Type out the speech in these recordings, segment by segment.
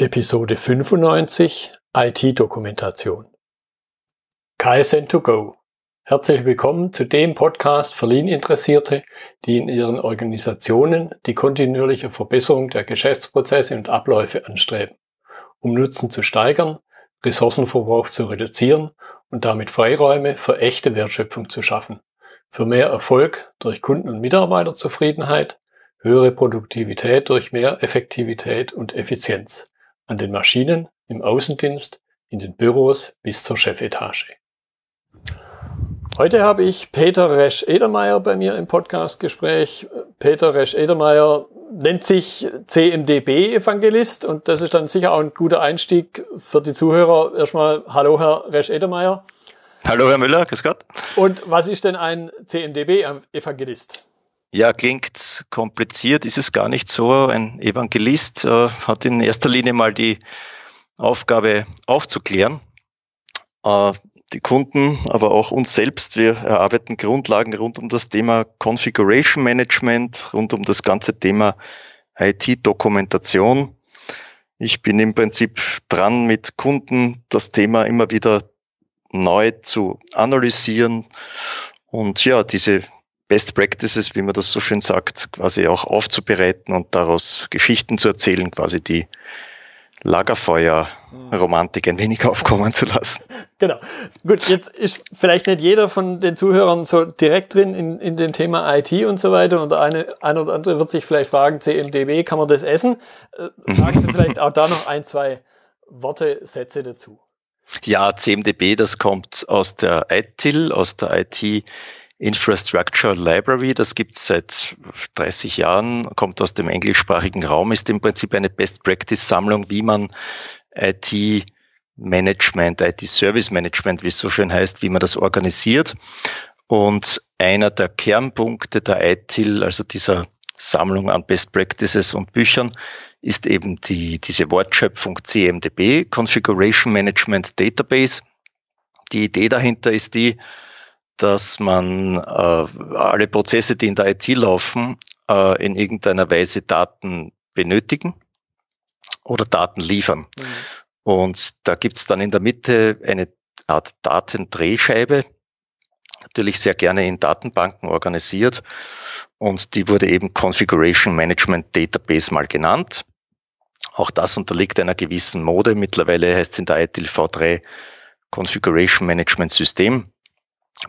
Episode 95 IT-Dokumentation. KSN2Go. Herzlich willkommen zu dem Podcast für Lean-Interessierte, die in ihren Organisationen die kontinuierliche Verbesserung der Geschäftsprozesse und Abläufe anstreben, um Nutzen zu steigern, Ressourcenverbrauch zu reduzieren und damit Freiräume für echte Wertschöpfung zu schaffen, für mehr Erfolg durch Kunden- und Mitarbeiterzufriedenheit, höhere Produktivität durch mehr Effektivität und Effizienz an den Maschinen, im Außendienst, in den Büros bis zur Chefetage. Heute habe ich Peter Resch-Edermeier bei mir im Podcastgespräch. Peter Resch-Edermeier nennt sich CMDB-Evangelist und das ist dann sicher auch ein guter Einstieg für die Zuhörer. Erstmal, hallo Herr Resch-Edermeier. Hallo Herr Müller, grüß Gott. Und was ist denn ein CMDB-Evangelist? Ja, klingt kompliziert, ist es gar nicht so. Ein Evangelist äh, hat in erster Linie mal die Aufgabe aufzuklären. Äh, die Kunden, aber auch uns selbst, wir erarbeiten Grundlagen rund um das Thema Configuration Management, rund um das ganze Thema IT-Dokumentation. Ich bin im Prinzip dran, mit Kunden das Thema immer wieder neu zu analysieren und ja, diese Best Practices, wie man das so schön sagt, quasi auch aufzubereiten und daraus Geschichten zu erzählen, quasi die Lagerfeuer-Romantik ein wenig aufkommen zu lassen. Genau. Gut, jetzt ist vielleicht nicht jeder von den Zuhörern so direkt drin in, in dem Thema IT und so weiter. Und eine, ein oder andere wird sich vielleicht fragen, CMDB, kann man das essen? Äh, sagen Sie vielleicht auch da noch ein, zwei Worte, Sätze dazu. Ja, CMDB, das kommt aus der ITIL, aus der IT Infrastructure Library, das gibt es seit 30 Jahren, kommt aus dem englischsprachigen Raum, ist im Prinzip eine Best-Practice-Sammlung, wie man IT-Management, IT-Service-Management, wie es so schön heißt, wie man das organisiert. Und einer der Kernpunkte der ITIL, also dieser Sammlung an Best Practices und Büchern, ist eben die, diese Wortschöpfung CMDB, Configuration Management Database. Die Idee dahinter ist die, dass man äh, alle Prozesse, die in der IT laufen, äh, in irgendeiner Weise Daten benötigen oder Daten liefern. Mhm. Und da gibt es dann in der Mitte eine Art Datendrehscheibe, natürlich sehr gerne in Datenbanken organisiert. Und die wurde eben Configuration Management Database mal genannt. Auch das unterliegt einer gewissen Mode. Mittlerweile heißt es in der ITIL V3 Configuration Management System.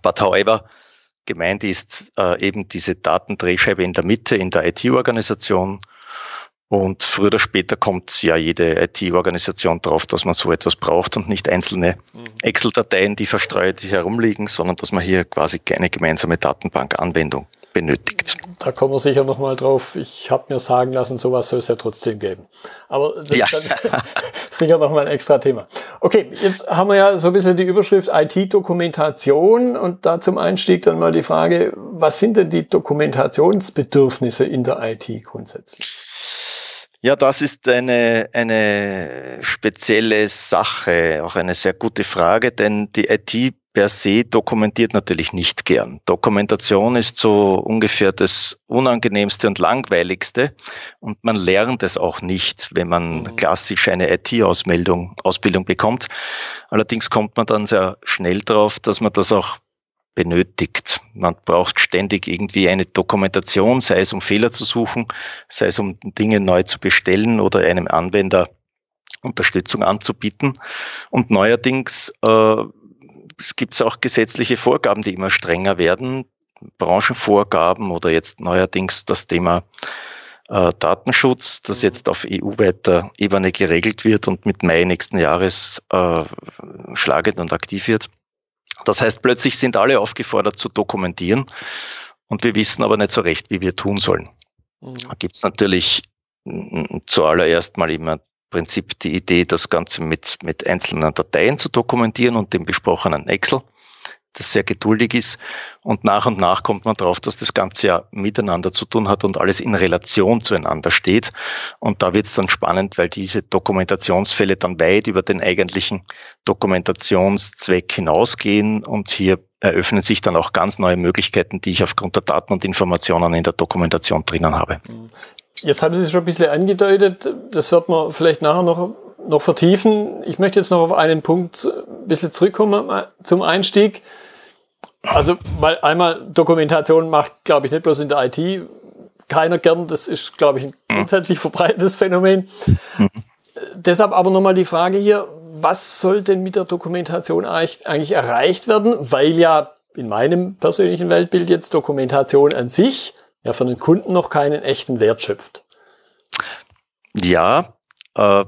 But however, gemeint ist äh, eben diese Datendrehscheibe in der Mitte in der IT-Organisation. Und früher oder später kommt ja jede IT-Organisation drauf, dass man so etwas braucht und nicht einzelne mhm. Excel-Dateien, die verstreut herumliegen, sondern dass man hier quasi eine gemeinsame Datenbankanwendung benötigt. Da kommen wir sicher nochmal drauf. Ich habe mir sagen lassen, sowas soll es ja trotzdem geben. Aber das ja. ist sicher nochmal ein extra Thema. Okay, jetzt haben wir ja so ein bisschen die Überschrift IT-Dokumentation und da zum Einstieg dann mal die Frage, was sind denn die Dokumentationsbedürfnisse in der IT grundsätzlich? Ja, das ist eine, eine spezielle Sache, auch eine sehr gute Frage, denn die IT per se dokumentiert natürlich nicht gern. Dokumentation ist so ungefähr das Unangenehmste und Langweiligste und man lernt es auch nicht, wenn man mhm. klassisch eine IT-Ausmeldung, Ausbildung bekommt. Allerdings kommt man dann sehr schnell drauf, dass man das auch benötigt. Man braucht ständig irgendwie eine Dokumentation, sei es um Fehler zu suchen, sei es um Dinge neu zu bestellen oder einem Anwender Unterstützung anzubieten. Und neuerdings äh, es gibt auch gesetzliche Vorgaben, die immer strenger werden, Branchenvorgaben oder jetzt neuerdings das Thema äh, Datenschutz, das mhm. jetzt auf EU-weiter Ebene geregelt wird und mit Mai nächsten Jahres äh, schlagend und aktiv wird. Das heißt, plötzlich sind alle aufgefordert zu dokumentieren und wir wissen aber nicht so recht, wie wir tun sollen. Mhm. Da gibt es natürlich zuallererst mal immer Prinzip die Idee, das Ganze mit, mit einzelnen Dateien zu dokumentieren und dem besprochenen Excel, das sehr geduldig ist. Und nach und nach kommt man drauf, dass das Ganze ja miteinander zu tun hat und alles in Relation zueinander steht. Und da wird es dann spannend, weil diese Dokumentationsfälle dann weit über den eigentlichen Dokumentationszweck hinausgehen und hier eröffnen sich dann auch ganz neue Möglichkeiten, die ich aufgrund der Daten und Informationen in der Dokumentation drinnen habe. Mhm. Jetzt haben Sie es schon ein bisschen angedeutet, das wird man vielleicht nachher noch noch vertiefen. Ich möchte jetzt noch auf einen Punkt ein bisschen zurückkommen äh, zum Einstieg. Also, weil einmal Dokumentation macht, glaube ich, nicht bloß in der IT keiner gern. Das ist, glaube ich, ein grundsätzlich verbreitetes Phänomen. Mhm. Deshalb aber nochmal die Frage hier, was soll denn mit der Dokumentation eigentlich erreicht werden? Weil ja in meinem persönlichen Weltbild jetzt Dokumentation an sich ja für den Kunden noch keinen echten Wert schöpft. Ja, äh,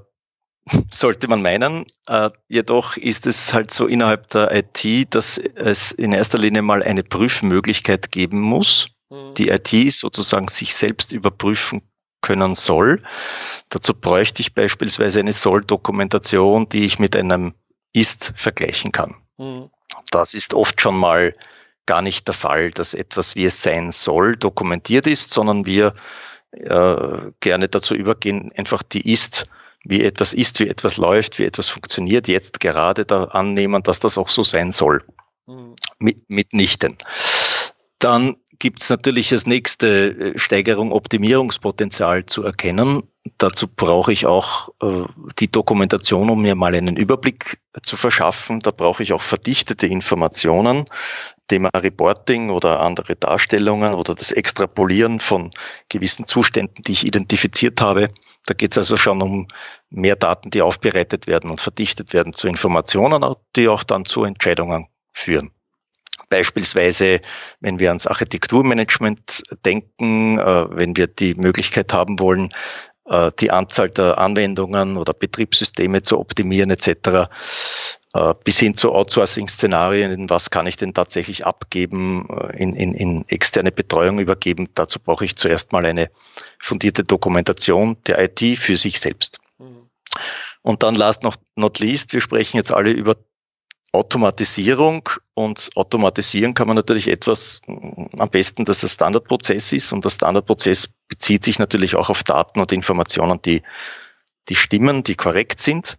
sollte man meinen. Äh, jedoch ist es halt so innerhalb der IT, dass es in erster Linie mal eine Prüfmöglichkeit geben muss. Mhm. Die IT sozusagen sich selbst überprüfen können soll. Dazu bräuchte ich beispielsweise eine Soll-Dokumentation, die ich mit einem Ist vergleichen kann. Mhm. Das ist oft schon mal gar nicht der Fall, dass etwas, wie es sein soll, dokumentiert ist, sondern wir äh, gerne dazu übergehen, einfach die Ist, wie etwas ist, wie etwas läuft, wie etwas funktioniert, jetzt gerade da annehmen, dass das auch so sein soll. Mhm. Mit, mitnichten. Dann gibt es natürlich als nächste äh, Steigerung Optimierungspotenzial zu erkennen. Dazu brauche ich auch äh, die Dokumentation, um mir mal einen Überblick zu verschaffen. Da brauche ich auch verdichtete Informationen. Thema Reporting oder andere Darstellungen oder das Extrapolieren von gewissen Zuständen, die ich identifiziert habe. Da geht es also schon um mehr Daten, die aufbereitet werden und verdichtet werden zu Informationen, die auch dann zu Entscheidungen führen. Beispielsweise, wenn wir ans Architekturmanagement denken, äh, wenn wir die Möglichkeit haben wollen, die Anzahl der Anwendungen oder Betriebssysteme zu optimieren etc., äh, bis hin zu Outsourcing-Szenarien, was kann ich denn tatsächlich abgeben, in, in, in externe Betreuung übergeben. Dazu brauche ich zuerst mal eine fundierte Dokumentation der IT für sich selbst. Mhm. Und dann last not, not least, wir sprechen jetzt alle über Automatisierung und automatisieren kann man natürlich etwas mm, am besten, dass es Standardprozess ist und der Standardprozess bezieht sich natürlich auch auf Daten und Informationen, die, die stimmen, die korrekt sind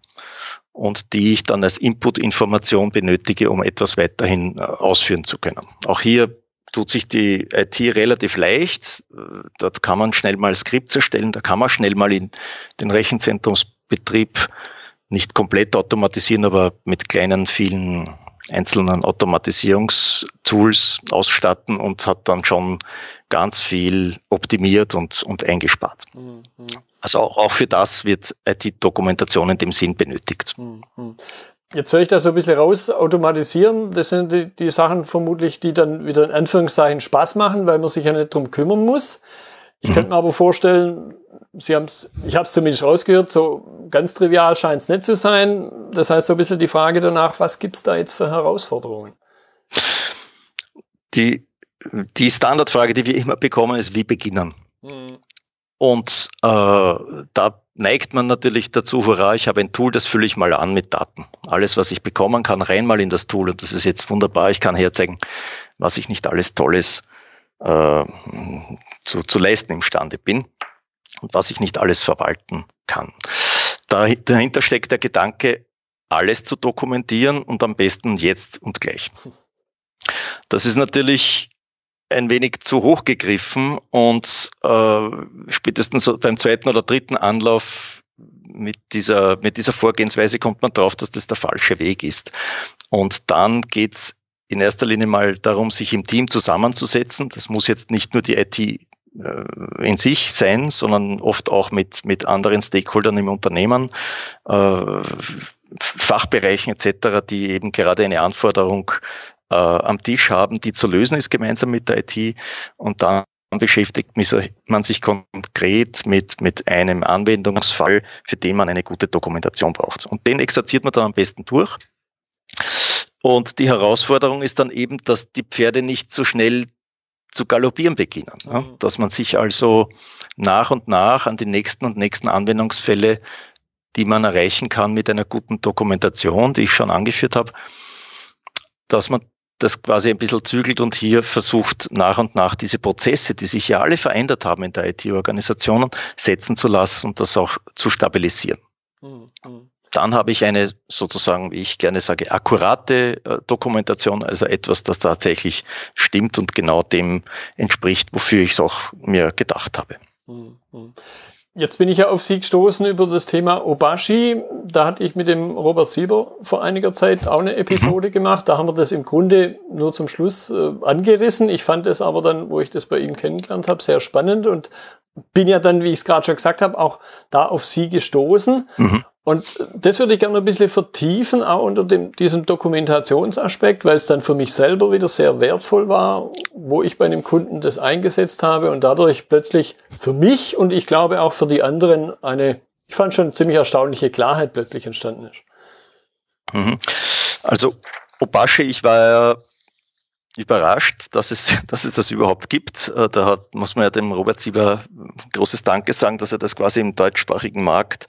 und die ich dann als Input-Information benötige, um etwas weiterhin äh, ausführen zu können. Auch hier tut sich die IT relativ leicht. Äh, dort kann man schnell mal Skripts erstellen, da kann man schnell mal in den Rechenzentrumsbetrieb nicht komplett automatisieren, aber mit kleinen, vielen einzelnen Automatisierungstools ausstatten und hat dann schon ganz viel optimiert und, und eingespart. Mhm. Also auch, auch für das wird IT-Dokumentation in dem Sinn benötigt. Mhm. Jetzt höre ich das so ein bisschen raus, automatisieren, das sind die, die Sachen vermutlich, die dann wieder in Anführungszeichen Spaß machen, weil man sich ja nicht drum kümmern muss. Ich mhm. könnte mir aber vorstellen, Sie haben es, ich habe es zumindest rausgehört, so ganz trivial scheint es nicht zu sein. Das heißt so ein bisschen die Frage danach, was gibt es da jetzt für Herausforderungen? Die, die Standardfrage, die wir immer bekommen, ist, wie beginnen? Mhm. Und äh, da neigt man natürlich dazu, hurra, ich habe ein Tool, das fülle ich mal an mit Daten. Alles, was ich bekommen kann, rein mal in das Tool und das ist jetzt wunderbar. Ich kann herzeigen, was ich nicht alles Tolles äh, zu, zu leisten imstande bin und was ich nicht alles verwalten kann. Dahinter steckt der Gedanke, alles zu dokumentieren und am besten jetzt und gleich. Das ist natürlich ein wenig zu hoch gegriffen und äh, spätestens beim zweiten oder dritten Anlauf mit dieser, mit dieser Vorgehensweise kommt man drauf, dass das der falsche Weg ist. Und dann geht's in erster Linie mal darum, sich im Team zusammenzusetzen. Das muss jetzt nicht nur die IT in sich sein, sondern oft auch mit, mit anderen Stakeholdern im Unternehmen, äh, Fachbereichen etc., die eben gerade eine Anforderung äh, am Tisch haben, die zu lösen ist gemeinsam mit der IT. Und dann beschäftigt man sich konkret mit, mit einem Anwendungsfall, für den man eine gute Dokumentation braucht. Und den exerziert man dann am besten durch. Und die Herausforderung ist dann eben, dass die Pferde nicht so schnell zu galoppieren beginnen. Mhm. Dass man sich also nach und nach an die nächsten und nächsten Anwendungsfälle, die man erreichen kann mit einer guten Dokumentation, die ich schon angeführt habe, dass man das quasi ein bisschen zügelt und hier versucht nach und nach diese Prozesse, die sich ja alle verändert haben in der IT-Organisationen, setzen zu lassen und das auch zu stabilisieren. Mhm. Dann habe ich eine sozusagen, wie ich gerne sage, akkurate äh, Dokumentation, also etwas, das tatsächlich stimmt und genau dem entspricht, wofür ich es auch mir gedacht habe. Mhm. Jetzt bin ich ja auf Sie gestoßen über das Thema Obashi. Da hatte ich mit dem Robert Sieber vor einiger Zeit auch eine Episode mhm. gemacht. Da haben wir das im Grunde nur zum Schluss äh, angerissen. Ich fand es aber dann, wo ich das bei ihm kennengelernt habe, sehr spannend und bin ja dann, wie ich es gerade schon gesagt habe, auch da auf Sie gestoßen. Mhm. Und das würde ich gerne ein bisschen vertiefen, auch unter dem, diesem Dokumentationsaspekt, weil es dann für mich selber wieder sehr wertvoll war, wo ich bei einem Kunden das eingesetzt habe und dadurch plötzlich für mich und ich glaube auch für die anderen eine, ich fand schon ziemlich erstaunliche Klarheit plötzlich entstanden ist. Mhm. Also Obasche, ich war ja überrascht, dass es, dass es das überhaupt gibt. Äh, da hat, muss man ja dem Robert Sieber großes Danke sagen, dass er das quasi im deutschsprachigen Markt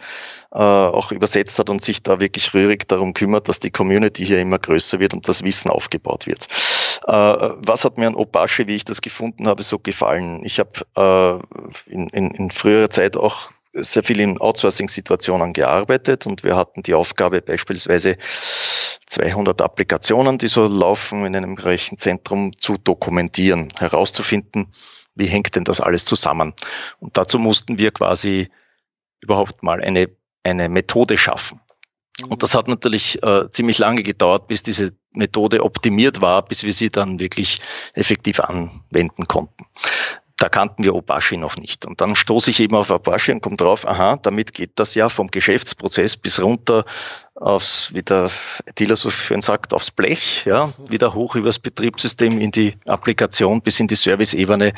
äh, auch übersetzt hat und sich da wirklich rührig darum kümmert, dass die Community hier immer größer wird und das Wissen aufgebaut wird. Äh, was hat mir an Opasche, wie ich das gefunden habe, so gefallen? Ich habe äh, in, in, in früherer Zeit auch sehr viel in Outsourcing-Situationen gearbeitet und wir hatten die Aufgabe beispielsweise 200 Applikationen, die so laufen in einem Rechenzentrum zu dokumentieren, herauszufinden, wie hängt denn das alles zusammen. Und dazu mussten wir quasi überhaupt mal eine, eine Methode schaffen. Und das hat natürlich äh, ziemlich lange gedauert, bis diese Methode optimiert war, bis wir sie dann wirklich effektiv anwenden konnten da kannten wir Obashi noch nicht. Und dann stoße ich eben auf Obashi und komme drauf, aha, damit geht das ja vom Geschäftsprozess bis runter aufs, wie der Dealer so schön sagt, aufs Blech, ja, wieder hoch übers Betriebssystem in die Applikation bis in die Service-Ebene. Äh,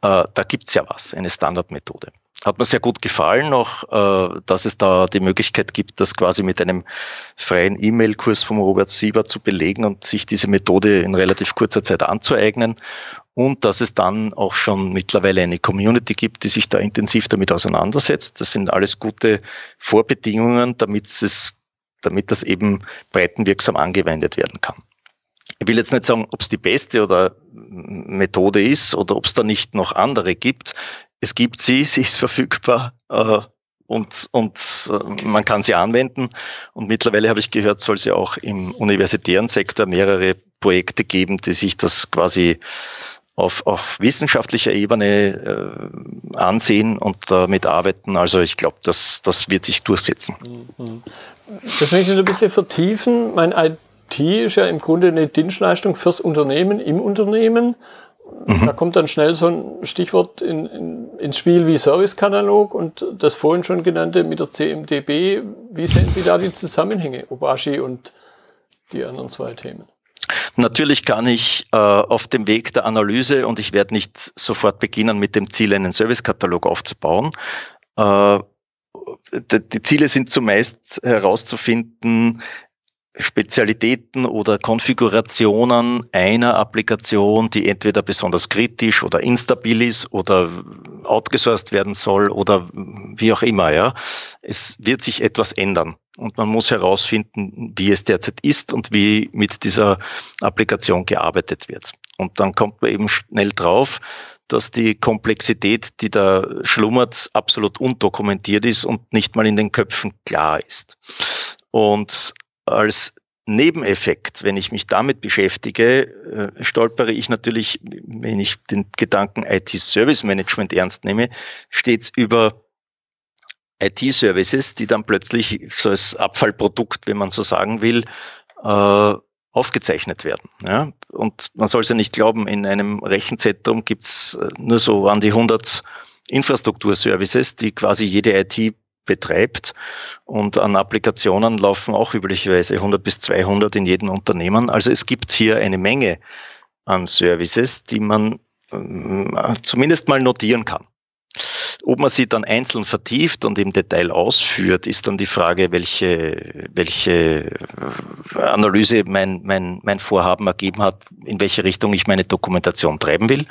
da gibt's ja was, eine Standardmethode. Hat mir sehr gut gefallen, auch äh, dass es da die Möglichkeit gibt, das quasi mit einem freien E-Mail-Kurs vom Robert Sieber zu belegen und sich diese Methode in relativ kurzer Zeit anzueignen und dass es dann auch schon mittlerweile eine Community gibt, die sich da intensiv damit auseinandersetzt. Das sind alles gute Vorbedingungen, damit es, damit das eben breitenwirksam angewendet werden kann. Ich will jetzt nicht sagen, ob es die beste oder Methode ist oder ob es da nicht noch andere gibt. Es gibt sie, sie ist verfügbar äh, und, und äh, man kann sie anwenden. Und mittlerweile habe ich gehört, soll es ja auch im universitären Sektor mehrere Projekte geben, die sich das quasi auf, auf wissenschaftlicher Ebene äh, ansehen und damit arbeiten. Also ich glaube, das, das wird sich durchsetzen. Mhm. Das möchte ich ein bisschen vertiefen. Mein IT ist ja im Grunde eine Dienstleistung fürs Unternehmen im Unternehmen. Mhm. Da kommt dann schnell so ein Stichwort in, in, ins Spiel wie Servicekatalog und das vorhin schon genannte mit der CMDB. Wie sehen Sie da die Zusammenhänge, Obashi und die anderen zwei Themen? Natürlich kann ich äh, auf dem Weg der Analyse, und ich werde nicht sofort beginnen mit dem Ziel, einen Servicekatalog aufzubauen, äh, die Ziele sind zumeist herauszufinden, Spezialitäten oder Konfigurationen einer Applikation, die entweder besonders kritisch oder instabil ist oder outgesourced werden soll oder wie auch immer, ja. Es wird sich etwas ändern und man muss herausfinden, wie es derzeit ist und wie mit dieser Applikation gearbeitet wird. Und dann kommt man eben schnell drauf, dass die Komplexität, die da schlummert, absolut undokumentiert ist und nicht mal in den Köpfen klar ist. Und als Nebeneffekt, wenn ich mich damit beschäftige, äh, stolpere ich natürlich, wenn ich den Gedanken IT-Service Management ernst nehme, stets über IT-Services, die dann plötzlich so als Abfallprodukt, wenn man so sagen will, äh, aufgezeichnet werden. Und man soll es ja nicht glauben, in einem Rechenzentrum gibt's äh, nur so an die 100 Infrastrukturservices, die quasi jede IT betreibt. Und an Applikationen laufen auch üblicherweise 100 bis 200 in jedem Unternehmen. Also es gibt hier eine Menge an Services, die man äh, zumindest mal notieren kann. Ob man sie dann einzeln vertieft und im Detail ausführt, ist dann die Frage, welche, welche Analyse mein, mein, mein Vorhaben ergeben hat, in welche Richtung ich meine Dokumentation treiben will.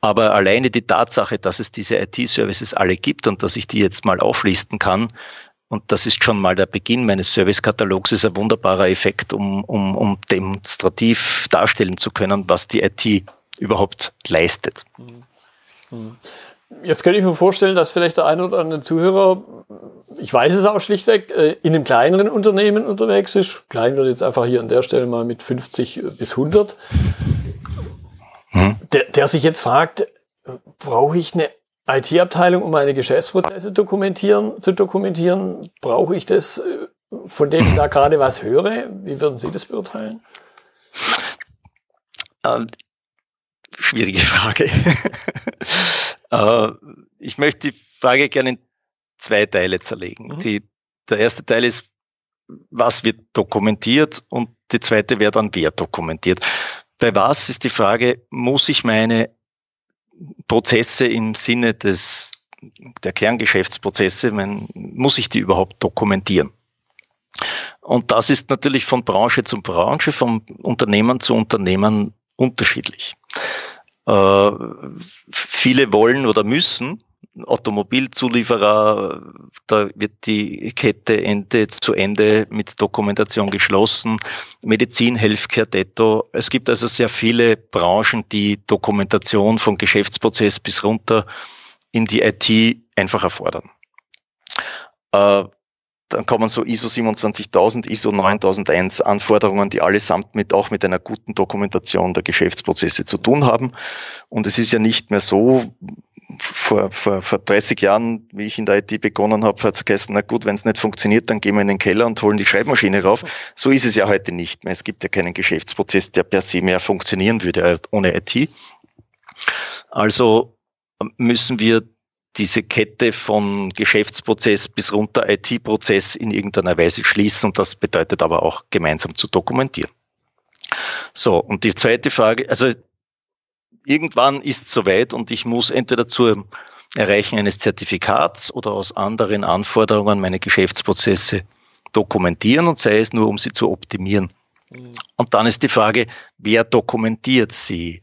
Aber alleine die Tatsache, dass es diese IT-Services alle gibt und dass ich die jetzt mal auflisten kann, und das ist schon mal der Beginn meines Servicekatalogs, ist ein wunderbarer Effekt, um, um, um demonstrativ darstellen zu können, was die IT überhaupt leistet. Mhm. Mhm. Jetzt könnte ich mir vorstellen, dass vielleicht der eine oder andere Zuhörer, ich weiß es auch schlichtweg, äh, in einem kleineren Unternehmen unterwegs ist. Klein wird jetzt einfach hier an der Stelle mal mit 50 bis 100. Hm. Der, der sich jetzt fragt, brauche ich eine IT-Abteilung, um meine Geschäftsprozesse dokumentieren, zu dokumentieren? Brauche ich das, äh, von dem ich da gerade was höre? Wie würden Sie das beurteilen? Ähm, schwierige Frage. äh, ich möchte die Frage gerne in zwei Teile zerlegen. Mhm. Die, der erste Teil ist, was wird dokumentiert und die zweite wäre dann, wer dokumentiert. Bei was ist die Frage, muss ich meine Prozesse im Sinne des, der Kerngeschäftsprozesse, mein, muss ich die überhaupt dokumentieren? Und das ist natürlich von Branche zu Branche, von Unternehmen zu Unternehmen unterschiedlich. Äh, viele wollen oder müssen Automobilzulieferer, da wird die Kette Ende zu Ende mit Dokumentation geschlossen. Medizin, Healthcare, Detto. Es gibt also sehr viele Branchen, die Dokumentation von Geschäftsprozess bis runter in die IT einfach erfordern. Äh, dann kommen so ISO 27000, ISO 9001 Anforderungen, die allesamt mit, auch mit einer guten Dokumentation der Geschäftsprozesse zu tun haben. Und es ist ja nicht mehr so, vor, vor, vor 30 Jahren, wie ich in der IT begonnen habe, hat es geheißen, na gut, wenn es nicht funktioniert, dann gehen wir in den Keller und holen die Schreibmaschine rauf. So ist es ja heute nicht mehr. Es gibt ja keinen Geschäftsprozess, der per se mehr funktionieren würde äh, ohne IT. Also müssen wir diese Kette von Geschäftsprozess bis runter IT-Prozess in irgendeiner Weise schließen und das bedeutet aber auch gemeinsam zu dokumentieren. So, und die zweite Frage, also irgendwann ist es soweit und ich muss entweder zur Erreichen eines Zertifikats oder aus anderen Anforderungen meine Geschäftsprozesse dokumentieren und sei es nur, um sie zu optimieren. Mhm. Und dann ist die Frage, wer dokumentiert sie?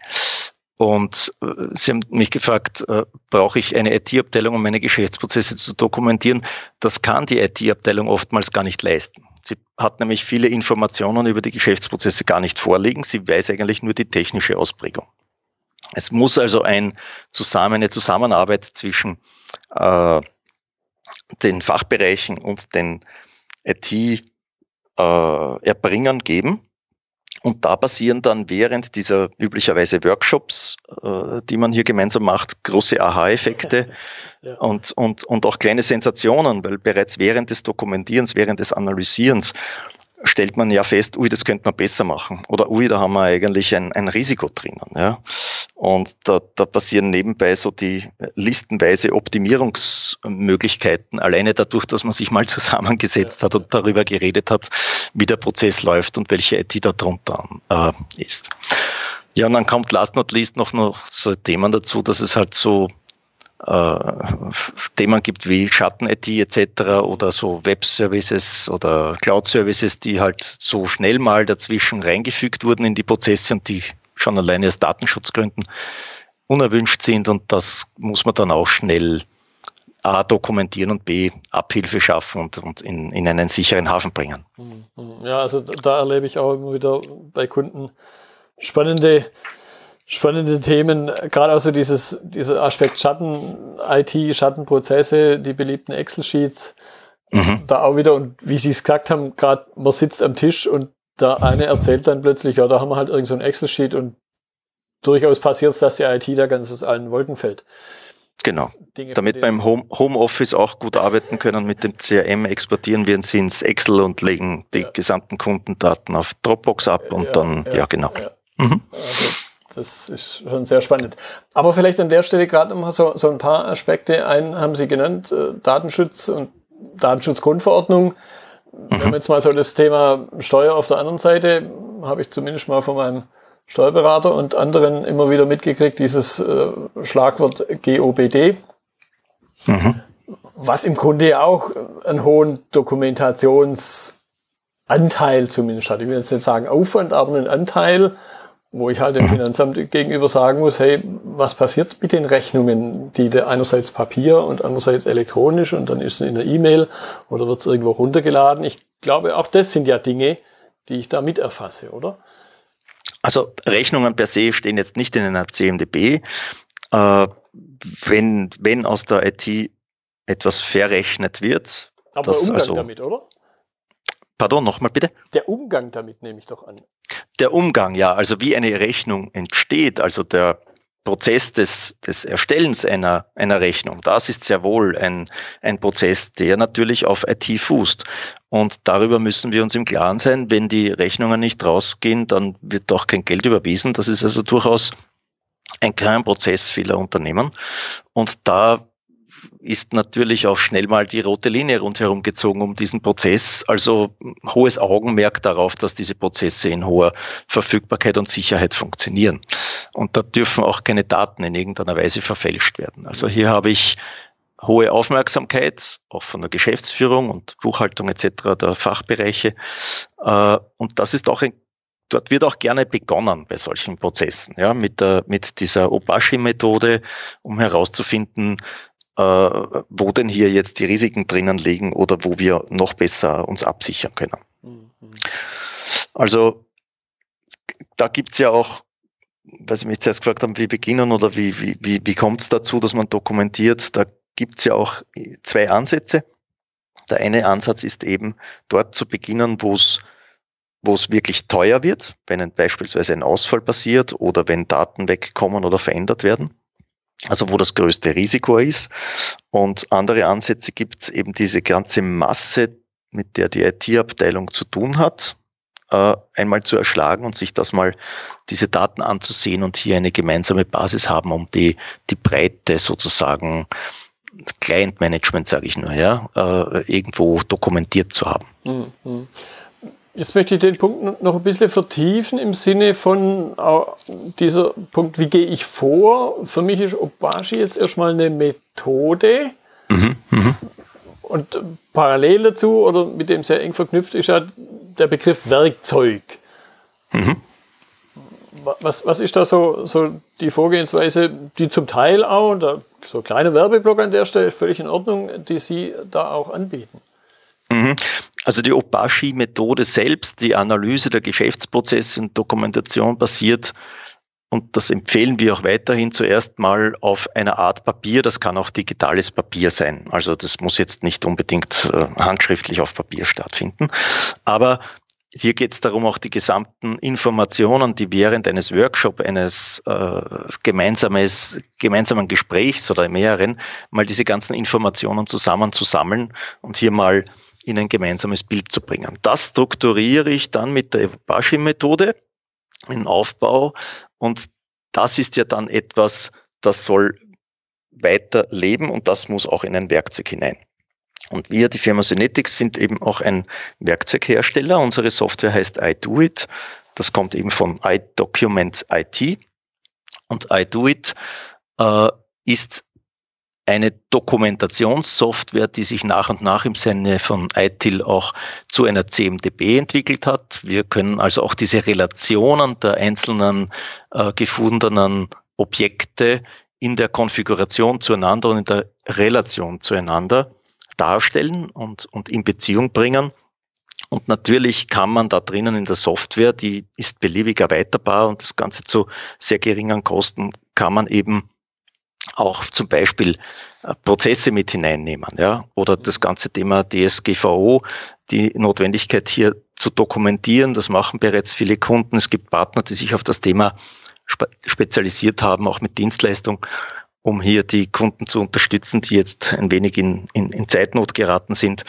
Und äh, Sie haben mich gefragt, äh, brauche ich eine IT-Abteilung, um meine Geschäftsprozesse zu dokumentieren? Das kann die IT-Abteilung oftmals gar nicht leisten. Sie hat nämlich viele Informationen über die Geschäftsprozesse gar nicht vorliegen. Sie weiß eigentlich nur die technische Ausprägung. Es muss also ein zusammen, eine Zusammenarbeit zwischen äh, den Fachbereichen und den IT-Erbringern äh, geben. Und da passieren dann während dieser üblicherweise Workshops, äh, die man hier gemeinsam macht, große Aha-Effekte ja. und, und, und auch kleine Sensationen, weil bereits während des Dokumentierens, während des Analysierens stellt man ja fest, ui, das könnte man besser machen. Oder ui, da haben wir eigentlich ein, ein Risiko drinnen. Ja. Und da, da passieren nebenbei so die listenweise Optimierungsmöglichkeiten, alleine dadurch, dass man sich mal zusammengesetzt hat und darüber geredet hat, wie der Prozess läuft und welche IT da drunter äh, ist. Ja, und dann kommt last not least noch, noch so Themen dazu, dass es halt so äh, Themen gibt wie Schatten-IT etc. oder so Web-Services oder Cloud-Services, die halt so schnell mal dazwischen reingefügt wurden in die Prozesse und die schon alleine aus Datenschutzgründen unerwünscht sind und das muss man dann auch schnell A dokumentieren und B Abhilfe schaffen und, und in, in einen sicheren Hafen bringen. Mhm. Ja, also da erlebe ich auch immer wieder bei Kunden spannende spannende Themen, gerade auch so dieses, dieser Aspekt Schatten-IT, Schattenprozesse, die beliebten Excel-Sheets, mhm. da auch wieder, und wie Sie es gesagt haben, gerade man sitzt am Tisch und der eine erzählt dann plötzlich, ja, da haben wir halt irgend so ein Excel-Sheet und durchaus passiert es, dass die IT da ganz aus allen Wolken fällt. Genau. Dinge, Damit beim Home, Homeoffice auch gut arbeiten können mit dem CRM, exportieren wir sie ins Excel und legen die ja. gesamten Kundendaten auf Dropbox ab und ja, dann, ja, ja genau. Mhm. Also, das ist schon sehr spannend. Aber vielleicht an der Stelle gerade noch mal so, so ein paar Aspekte. Einen haben Sie genannt, äh, Datenschutz und Datenschutzgrundverordnung. Mhm. Wenn man jetzt mal so das Thema Steuer auf der anderen Seite, habe ich zumindest mal von meinem Steuerberater und anderen immer wieder mitgekriegt, dieses äh, Schlagwort GOBD. Mhm. Was im Grunde auch einen hohen Dokumentationsanteil zumindest hat. Ich will jetzt nicht sagen Aufwand, aber einen Anteil, wo ich halt dem Finanzamt gegenüber sagen muss, hey, was passiert mit den Rechnungen, die einerseits Papier und andererseits elektronisch und dann ist es in der E-Mail oder wird es irgendwo runtergeladen. Ich glaube, auch das sind ja Dinge, die ich da mit erfasse, oder? Also Rechnungen per se stehen jetzt nicht in einer CMDB. Äh, wenn, wenn aus der IT etwas verrechnet wird. Aber das, Umgang also, damit, oder? Pardon, nochmal bitte? Der Umgang damit nehme ich doch an. Der Umgang, ja, also wie eine Rechnung entsteht, also der, Prozess des, des Erstellens einer, einer Rechnung, das ist sehr wohl ein, ein Prozess, der natürlich auf IT fußt. Und darüber müssen wir uns im Klaren sein, wenn die Rechnungen nicht rausgehen, dann wird auch kein Geld überwiesen. Das ist also durchaus ein Kernprozess vieler Unternehmen. Und da ist natürlich auch schnell mal die rote Linie rundherum gezogen um diesen Prozess. Also hohes Augenmerk darauf, dass diese Prozesse in hoher Verfügbarkeit und Sicherheit funktionieren. Und da dürfen auch keine Daten in irgendeiner Weise verfälscht werden. Also hier habe ich hohe Aufmerksamkeit, auch von der Geschäftsführung und Buchhaltung etc. der Fachbereiche. Äh, und das ist auch ein dort wird auch gerne begonnen bei solchen Prozessen, ja, mit der, mit dieser Obashi-Methode, um herauszufinden, wo denn hier jetzt die Risiken drinnen liegen oder wo wir noch besser uns absichern können. Mhm. Also da gibt's ja auch, was ich mich zuerst gefragt habe, wie beginnen oder wie, wie, wie, wie kommt es dazu, dass man dokumentiert, da gibt's ja auch zwei Ansätze. Der eine Ansatz ist eben dort zu beginnen, wo es wo es wirklich teuer wird, wenn ein, beispielsweise ein Ausfall passiert oder wenn Daten wegkommen oder verändert werden also wo das größte Risiko ist. Und andere Ansätze gibt es eben diese ganze Masse, mit der die IT-Abteilung zu tun hat, äh, einmal zu erschlagen und sich das mal, diese Daten anzusehen und hier eine gemeinsame Basis haben, um die, die Breite sozusagen Client Management, sage ich nur, ja, äh, irgendwo dokumentiert zu haben. Mhm. Jetzt möchte ich den Punkt noch ein bisschen vertiefen im Sinne von dieser Punkt, wie gehe ich vor? Für mich ist Obashi jetzt erstmal eine Methode. Mhm, mh. Und parallel dazu oder mit dem sehr eng verknüpft ist ja der Begriff Werkzeug. Mhm. Was, was ist da so, so die Vorgehensweise, die zum Teil auch, da, so kleiner Werbeblock an der Stelle, völlig in Ordnung, die Sie da auch anbieten? Mhm. Also die Obashi-Methode selbst, die Analyse der Geschäftsprozesse und Dokumentation basiert, und das empfehlen wir auch weiterhin zuerst mal auf einer Art Papier. Das kann auch digitales Papier sein. Also das muss jetzt nicht unbedingt äh, handschriftlich auf Papier stattfinden. Aber hier geht es darum, auch die gesamten Informationen, die während eines Workshops, eines äh, gemeinsames, gemeinsamen Gesprächs oder mehreren, mal diese ganzen Informationen zusammenzusammeln und hier mal in ein gemeinsames Bild zu bringen. Das strukturiere ich dann mit der Evabashi-Methode im Aufbau und das ist ja dann etwas, das soll weiter leben und das muss auch in ein Werkzeug hinein. Und wir, die Firma Synetics, sind eben auch ein Werkzeughersteller. Unsere Software heißt iDoIt. Das kommt eben von iDocument IT. Und iDoIt äh, ist eine Dokumentationssoftware, die sich nach und nach im Sinne von ITIL auch zu einer CMDB entwickelt hat. Wir können also auch diese Relationen der einzelnen äh, gefundenen Objekte in der Konfiguration zueinander und in der Relation zueinander darstellen und, und in Beziehung bringen. Und natürlich kann man da drinnen in der Software, die ist beliebig erweiterbar und das Ganze zu sehr geringen Kosten, kann man eben auch zum Beispiel äh, Prozesse mit hineinnehmen, ja, oder das ganze Thema DSGVO, die Notwendigkeit hier zu dokumentieren. Das machen bereits viele Kunden. Es gibt Partner, die sich auf das Thema spezialisiert haben, auch mit Dienstleistung, um hier die Kunden zu unterstützen, die jetzt ein wenig in, in, in Zeitnot geraten sind.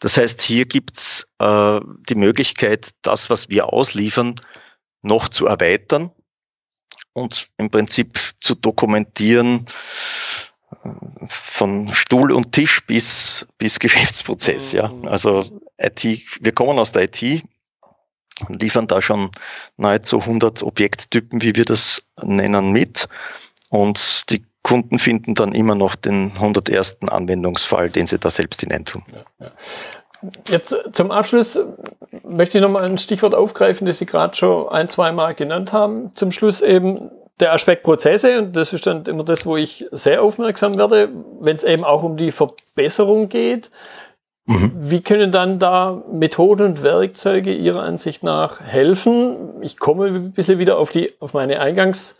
Das heißt, hier gibt's äh, die Möglichkeit, das, was wir ausliefern, noch zu erweitern und im Prinzip zu dokumentieren äh, von Stuhl und Tisch bis, bis Geschäftsprozess, ja. Mhm. Also IT, wir kommen aus der IT, liefern da schon nahezu 100 Objekttypen, wie wir das nennen, mit. Und die Kunden finden dann immer noch den 101. Anwendungsfall, den sie da selbst hineintun. Ja, ja. Jetzt zum Abschluss möchte ich nochmal ein Stichwort aufgreifen, das Sie gerade schon ein, zwei Mal genannt haben. Zum Schluss eben der Aspekt Prozesse, und das ist dann immer das, wo ich sehr aufmerksam werde, wenn es eben auch um die Verbesserung geht. Mhm. Wie können dann da Methoden und Werkzeuge Ihrer Ansicht nach helfen? Ich komme ein bisschen wieder auf, die, auf meine Eingangs-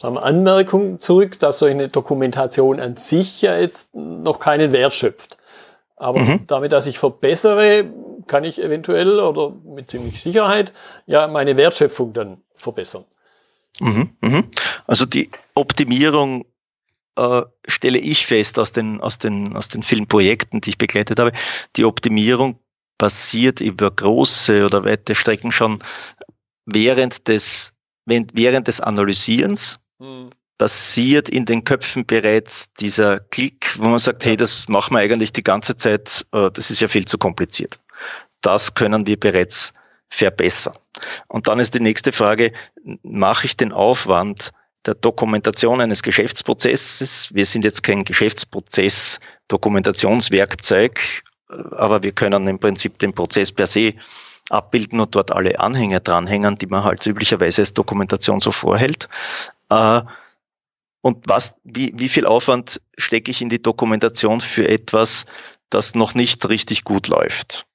sagen wir, Anmerkung zurück, dass solche Dokumentation an sich ja jetzt noch keinen Wert schöpft. Aber mhm. damit, dass ich verbessere, kann ich eventuell oder mit ziemlich Sicherheit ja meine Wertschöpfung dann verbessern. Mhm, mhm. Also die Optimierung äh, stelle ich fest aus den, aus, den, aus den vielen Projekten, die ich begleitet habe. Die Optimierung passiert über große oder weite Strecken schon während des, während des Analysierens. Mhm. Passiert in den Köpfen bereits dieser Klick, wo man sagt, hey, das machen wir eigentlich die ganze Zeit, äh, das ist ja viel zu kompliziert. Das können wir bereits verbessern. Und dann ist die nächste Frage, mache ich den Aufwand der Dokumentation eines Geschäftsprozesses? Wir sind jetzt kein Geschäftsprozess Dokumentationswerkzeug, aber wir können im Prinzip den Prozess per se abbilden und dort alle Anhänge dranhängen, die man halt üblicherweise als Dokumentation so vorhält. Und was, wie, wie viel Aufwand stecke ich in die Dokumentation für etwas, das noch nicht richtig gut läuft?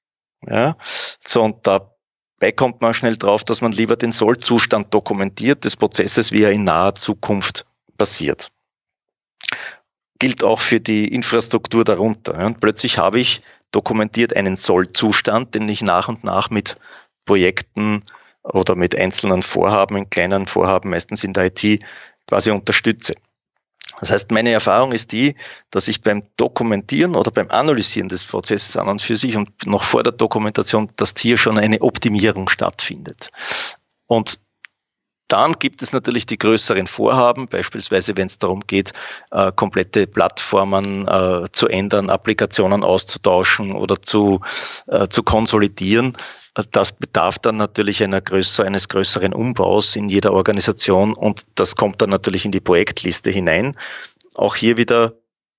Ja, so und dabei kommt man schnell drauf, dass man lieber den Sollzustand dokumentiert des Prozesses, wie er in naher Zukunft passiert. Gilt auch für die Infrastruktur darunter. Und plötzlich habe ich dokumentiert einen Sollzustand, den ich nach und nach mit Projekten oder mit einzelnen Vorhaben, in kleinen Vorhaben, meistens in der IT, quasi unterstütze. Das heißt, meine Erfahrung ist die, dass ich beim Dokumentieren oder beim Analysieren des Prozesses an und für sich und noch vor der Dokumentation, dass hier schon eine Optimierung stattfindet. Und dann gibt es natürlich die größeren Vorhaben, beispielsweise wenn es darum geht, äh, komplette Plattformen äh, zu ändern, Applikationen auszutauschen oder zu, äh, zu konsolidieren. Das bedarf dann natürlich einer größer, eines größeren Umbaus in jeder Organisation und das kommt dann natürlich in die Projektliste hinein. Auch hier wieder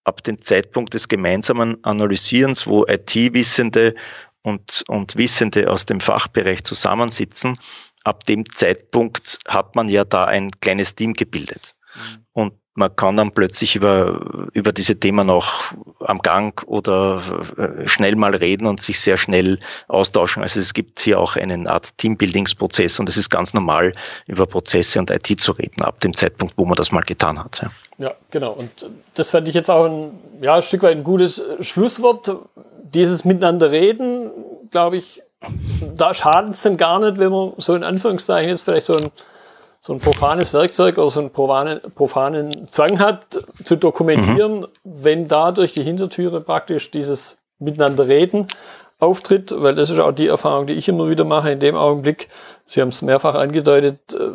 ab dem Zeitpunkt des gemeinsamen Analysierens, wo IT-Wissende und, und Wissende aus dem Fachbereich zusammensitzen, ab dem Zeitpunkt hat man ja da ein kleines Team gebildet. Mhm. Und man kann dann plötzlich über, über diese Themen auch am Gang oder äh, schnell mal reden und sich sehr schnell austauschen. Also es gibt hier auch eine Art Teambuildingsprozess und es ist ganz normal, über Prozesse und IT zu reden, ab dem Zeitpunkt, wo man das mal getan hat. Ja, ja genau. Und das fand ich jetzt auch ein, ja, ein Stück weit ein gutes Schlusswort. Dieses Miteinander reden, glaube ich, da schadet es dann gar nicht, wenn man so in Anführungszeichen jetzt vielleicht so ein, so ein profanes Werkzeug oder so einen profanen, profanen Zwang hat, zu dokumentieren, mhm. wenn da durch die Hintertüre praktisch dieses Miteinander reden auftritt, weil das ist auch die Erfahrung, die ich immer wieder mache in dem Augenblick. Sie haben es mehrfach angedeutet, äh,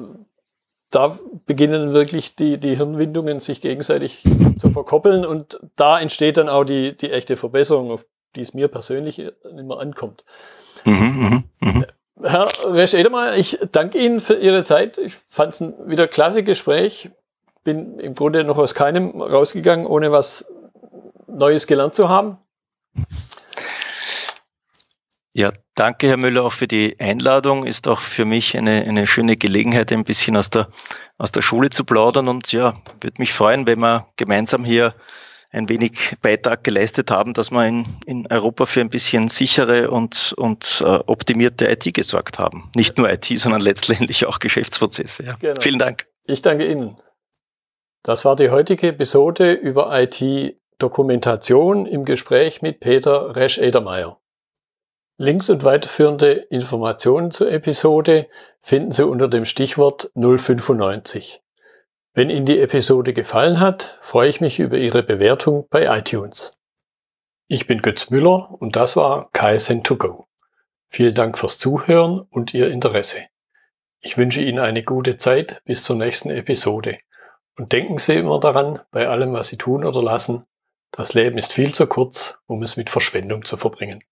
da beginnen wirklich die, die Hirnwindungen sich gegenseitig zu verkoppeln und da entsteht dann auch die, die echte Verbesserung, auf die es mir persönlich immer ankommt. Mhm, mh, mh. Herr Resch Edelmeier, ich danke Ihnen für Ihre Zeit. Ich fand es ein wieder klasse Gespräch. Bin im Grunde noch aus keinem rausgegangen, ohne was Neues gelernt zu haben. Ja, danke, Herr Müller, auch für die Einladung. Ist auch für mich eine, eine schöne Gelegenheit, ein bisschen aus der, aus der Schule zu plaudern. Und ja, würde mich freuen, wenn wir gemeinsam hier ein wenig Beitrag geleistet haben, dass wir in, in Europa für ein bisschen sichere und, und äh, optimierte IT gesorgt haben. Nicht nur IT, sondern letztendlich auch Geschäftsprozesse. Ja. Genau. Vielen Dank. Ich danke Ihnen. Das war die heutige Episode über IT-Dokumentation im Gespräch mit Peter Resch-Edermeier. Links und weiterführende Informationen zur Episode finden Sie unter dem Stichwort 095. Wenn Ihnen die Episode gefallen hat, freue ich mich über Ihre Bewertung bei iTunes. Ich bin Götz Müller und das war KSN2Go. Vielen Dank fürs Zuhören und Ihr Interesse. Ich wünsche Ihnen eine gute Zeit bis zur nächsten Episode. Und denken Sie immer daran, bei allem, was Sie tun oder lassen, das Leben ist viel zu kurz, um es mit Verschwendung zu verbringen.